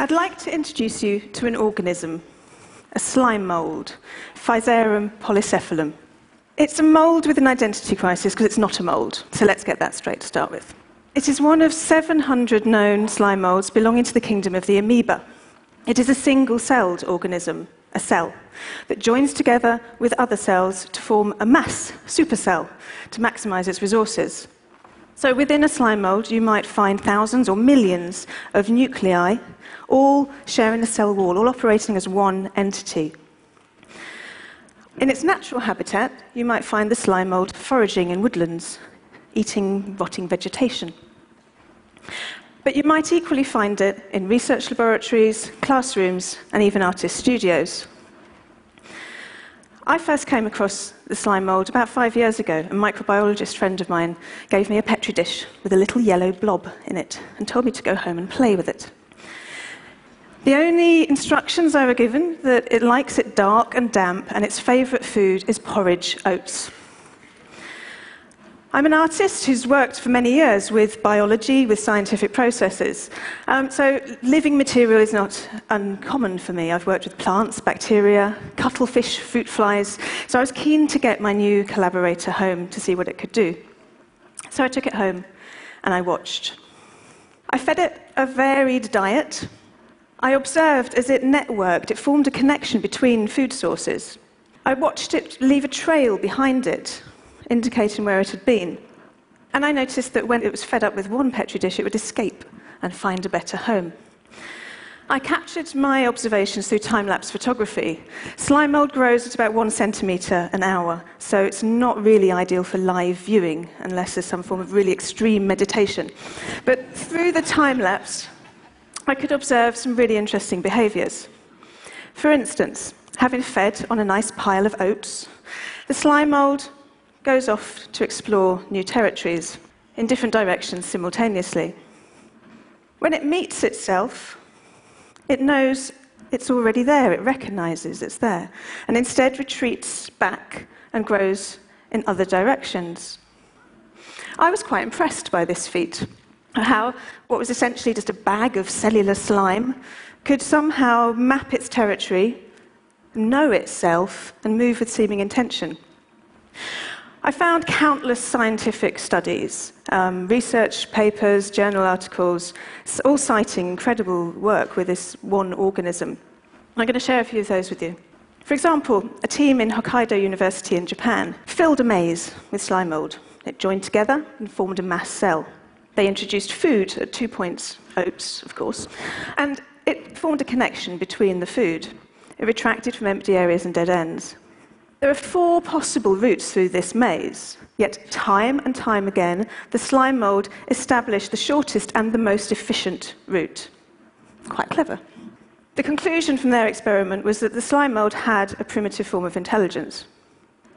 I'd like to introduce you to an organism, a slime mould, Physarum polycephalum. It's a mould with an identity crisis because it's not a mould, so let's get that straight to start with. It is one of 700 known slime moulds belonging to the kingdom of the amoeba. It is a single celled organism, a cell, that joins together with other cells to form a mass supercell to maximize its resources. So within a slime mold, you might find thousands or millions of nuclei, all sharing the cell wall, all operating as one entity. In its natural habitat, you might find the slime mold foraging in woodlands, eating rotting vegetation. But you might equally find it in research laboratories, classrooms, and even artist studios. I first came across the slime mould about five years ago. A microbiologist friend of mine gave me a petri dish with a little yellow blob in it and told me to go home and play with it. The only instructions I were given that it likes it dark and damp and its favourite food is porridge oats. I'm an artist who's worked for many years with biology, with scientific processes. Um, so, living material is not uncommon for me. I've worked with plants, bacteria, cuttlefish, fruit flies. So, I was keen to get my new collaborator home to see what it could do. So, I took it home and I watched. I fed it a varied diet. I observed as it networked, it formed a connection between food sources. I watched it leave a trail behind it indicating where it had been. And I noticed that when it was fed up with one petri dish, it would escape and find a better home. I captured my observations through time lapse photography. Slime mold grows at about one centimetre an hour, so it's not really ideal for live viewing unless there's some form of really extreme meditation. But through the time lapse, I could observe some really interesting behaviours. For instance, having fed on a nice pile of oats, the slime mold goes off to explore new territories in different directions simultaneously. When it meets itself, it knows it's already there, it recognizes it's there, and instead retreats back and grows in other directions. I was quite impressed by this feat, how what was essentially just a bag of cellular slime could somehow map its territory, know itself, and move with seeming intention. I found countless scientific studies, um, research papers, journal articles, all citing incredible work with this one organism. I'm going to share a few of those with you. For example, a team in Hokkaido University in Japan filled a maze with slime mold. It joined together and formed a mass cell. They introduced food at two points, oats, of course, and it formed a connection between the food. It retracted from empty areas and dead ends. There are four possible routes through this maze, yet, time and time again, the slime mould established the shortest and the most efficient route. Quite clever. The conclusion from their experiment was that the slime mould had a primitive form of intelligence.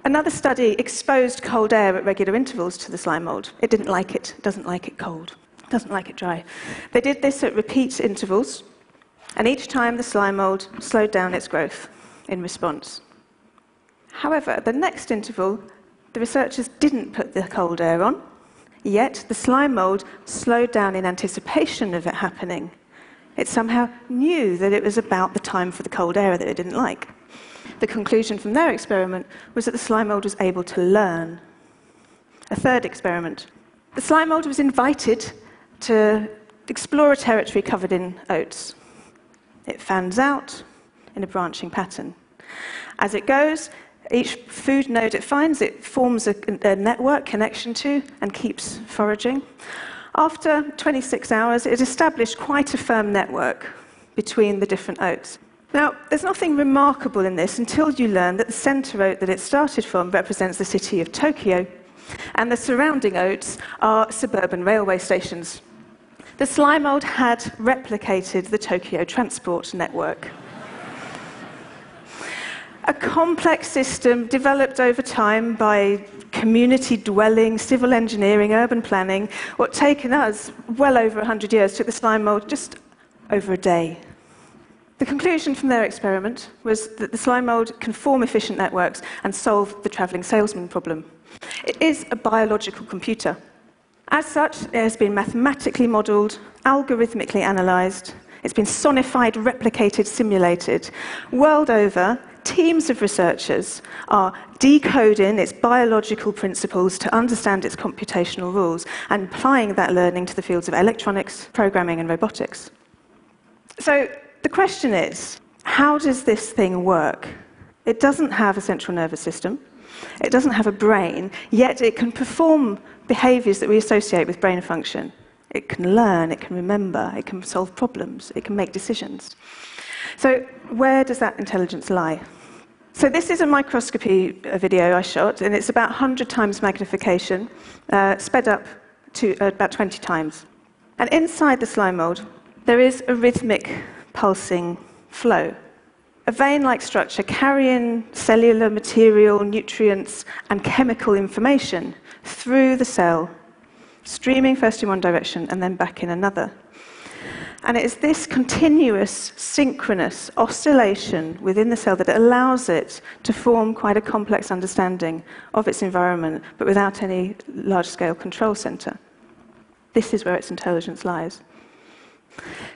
Another study exposed cold air at regular intervals to the slime mould. It didn't like it, doesn't like it cold, doesn't like it dry. They did this at repeat intervals, and each time the slime mould slowed down its growth in response. However, at the next interval, the researchers didn't put the cold air on, yet the slime mould slowed down in anticipation of it happening. It somehow knew that it was about the time for the cold air that it didn't like. The conclusion from their experiment was that the slime mould was able to learn. A third experiment. The slime mould was invited to explore a territory covered in oats. It fans out in a branching pattern. As it goes, each food node it finds, it forms a, a network connection to and keeps foraging. After 26 hours, it established quite a firm network between the different oats. Now, there's nothing remarkable in this until you learn that the center oat that it started from represents the city of Tokyo, and the surrounding oats are suburban railway stations. The slime mold had replicated the Tokyo transport network a complex system developed over time by community dwelling, civil engineering, urban planning, what taken us well over 100 years took the slime mold just over a day. The conclusion from their experiment was that the slime mold can form efficient networks and solve the travelling salesman problem. It is a biological computer. As such, it has been mathematically modelled, algorithmically analysed, It's been sonified, replicated, simulated. World over, teams of researchers are decoding its biological principles to understand its computational rules and applying that learning to the fields of electronics, programming, and robotics. So the question is how does this thing work? It doesn't have a central nervous system, it doesn't have a brain, yet it can perform behaviors that we associate with brain function. It can learn, it can remember, it can solve problems, it can make decisions. So, where does that intelligence lie? So, this is a microscopy video I shot, and it's about 100 times magnification, uh, sped up to uh, about 20 times. And inside the slime mold, there is a rhythmic pulsing flow. A vein like structure carrying cellular material, nutrients, and chemical information through the cell, streaming first in one direction and then back in another. And it is this continuous, synchronous oscillation within the cell that allows it to form quite a complex understanding of its environment, but without any large scale control center. This is where its intelligence lies.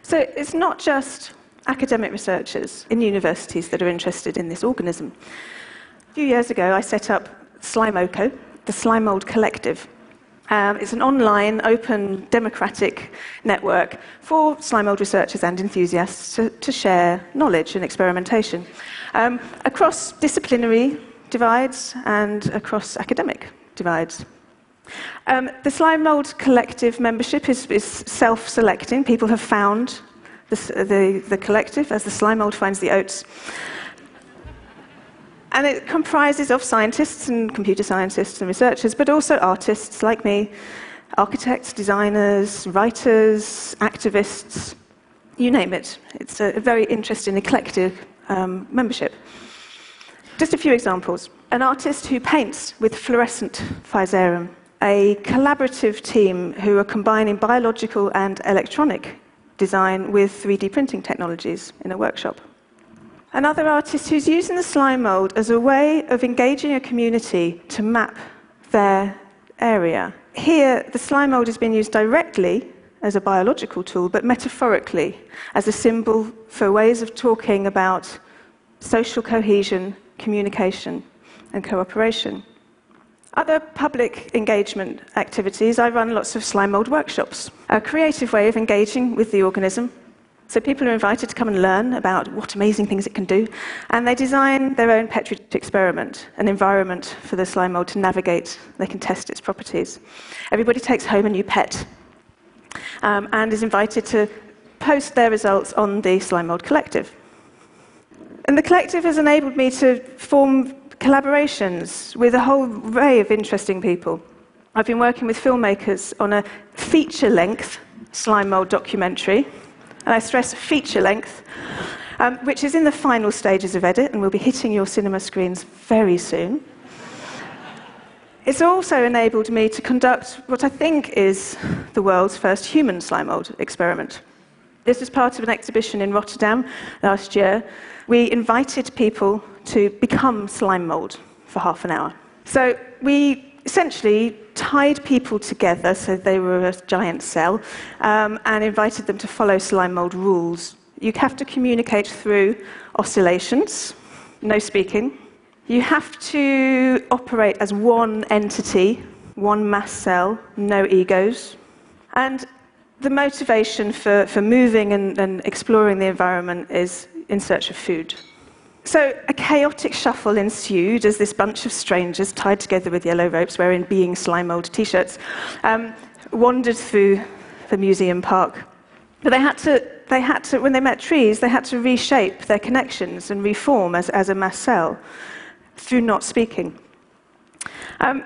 So it's not just academic researchers in universities that are interested in this organism. A few years ago, I set up Slimoco, the Slime Mold Collective. Um, it's an online, open, democratic network for slime mold researchers and enthusiasts to, to share knowledge and experimentation um, across disciplinary divides and across academic divides. Um, the Slime Mold Collective membership is, is self selecting. People have found the, the, the collective as the slime mold finds the oats. And it comprises of scientists and computer scientists and researchers, but also artists like me, architects, designers, writers, activists, you name it. It's a, very interesting, eclectic um, membership. Just a few examples. An artist who paints with fluorescent physarum, a collaborative team who are combining biological and electronic design with 3D printing technologies in a workshop. Another artist who's using the slime mold as a way of engaging a community to map their area. Here, the slime mold has been used directly as a biological tool, but metaphorically as a symbol for ways of talking about social cohesion, communication, and cooperation. Other public engagement activities, I run lots of slime mold workshops, a creative way of engaging with the organism. So people are invited to come and learn about what amazing things it can do, and they design their own petri dish experiment, an environment for the slime mold to navigate. They can test its properties. Everybody takes home a new pet um, and is invited to post their results on the Slime Mold Collective. And the collective has enabled me to form collaborations with a whole array of interesting people. I've been working with filmmakers on a feature length slime mold documentary, and I stress feature length, um, which is in the final stages of edit and will be hitting your cinema screens very soon. It's also enabled me to conduct what I think is the world's first human slime mold experiment. This was part of an exhibition in Rotterdam last year. We invited people to become slime mold for half an hour. So we essentially tied people together so they were a giant cell um, and invited them to follow slime mold rules. You have to communicate through oscillations, no speaking. You have to operate as one entity, one mass cell, no egos. And the motivation for, for moving and, and exploring the environment is in search of food. So a chaotic shuffle ensued as this bunch of strangers, tied together with yellow ropes, wearing being slime mold t shirts, um, wandered through the museum park. But they had, to, they had to, when they met trees, they had to reshape their connections and reform as, as a mass cell through not speaking. Um,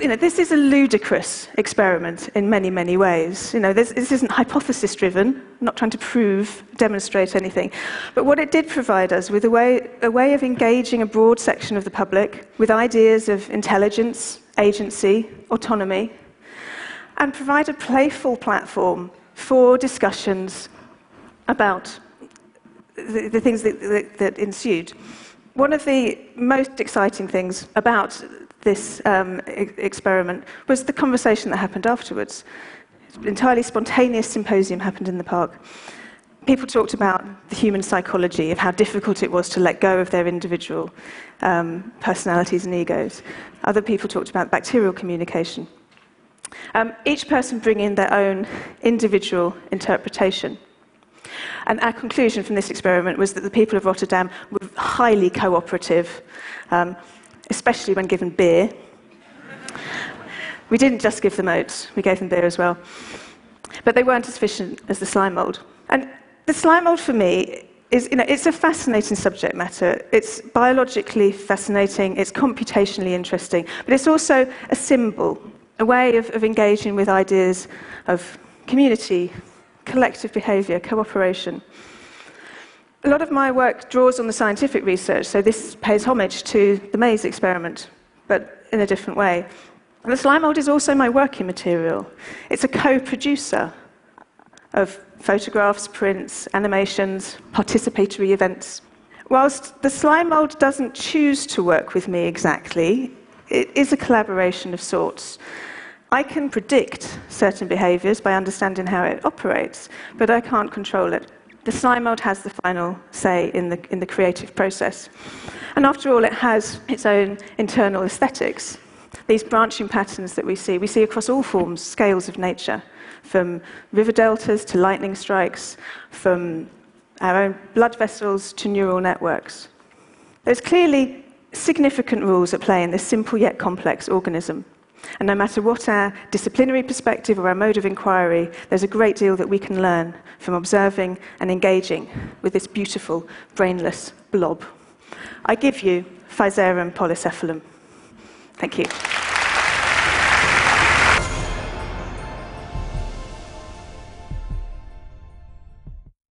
you know, this is a ludicrous experiment in many, many ways. You know, this, this isn't hypothesis driven, I'm not trying to prove, demonstrate anything. But what it did provide us with a way, a way of engaging a broad section of the public with ideas of intelligence, agency, autonomy, and provide a playful platform for discussions about the, the things that, that, that ensued. One of the most exciting things about this um, e- experiment was the conversation that happened afterwards. An entirely spontaneous symposium happened in the park. People talked about the human psychology, of how difficult it was to let go of their individual um, personalities and egos. Other people talked about bacterial communication. Um, each person bringing their own individual interpretation. And our conclusion from this experiment was that the people of Rotterdam were highly cooperative, um, especially when given beer. We didn't just give them oats, we gave them beer as well. But they weren't as efficient as the slime mold. And the slime mold for me is, you know, it's a fascinating subject matter. It's biologically fascinating, it's computationally interesting, but it's also a symbol, a way of, of engaging with ideas of community, collective behaviour, cooperation. A lot of my work draws on the scientific research, so this pays homage to the maze experiment, but in a different way. And the slime mold is also my working material. It's a co producer of photographs, prints, animations, participatory events. Whilst the slime mold doesn't choose to work with me exactly, it is a collaboration of sorts. I can predict certain behaviours by understanding how it operates, but I can't control it. The slime mold has the final say in the, in the creative process. And after all, it has its own internal aesthetics. These branching patterns that we see, we see across all forms, scales of nature from river deltas to lightning strikes, from our own blood vessels to neural networks. There's clearly significant rules at play in this simple yet complex organism. And no matter what our disciplinary perspective or our mode of inquiry, there's a great deal that we can learn from observing and engaging with this beautiful, brainless blob. I give you Physarum polycephalum. Thank you.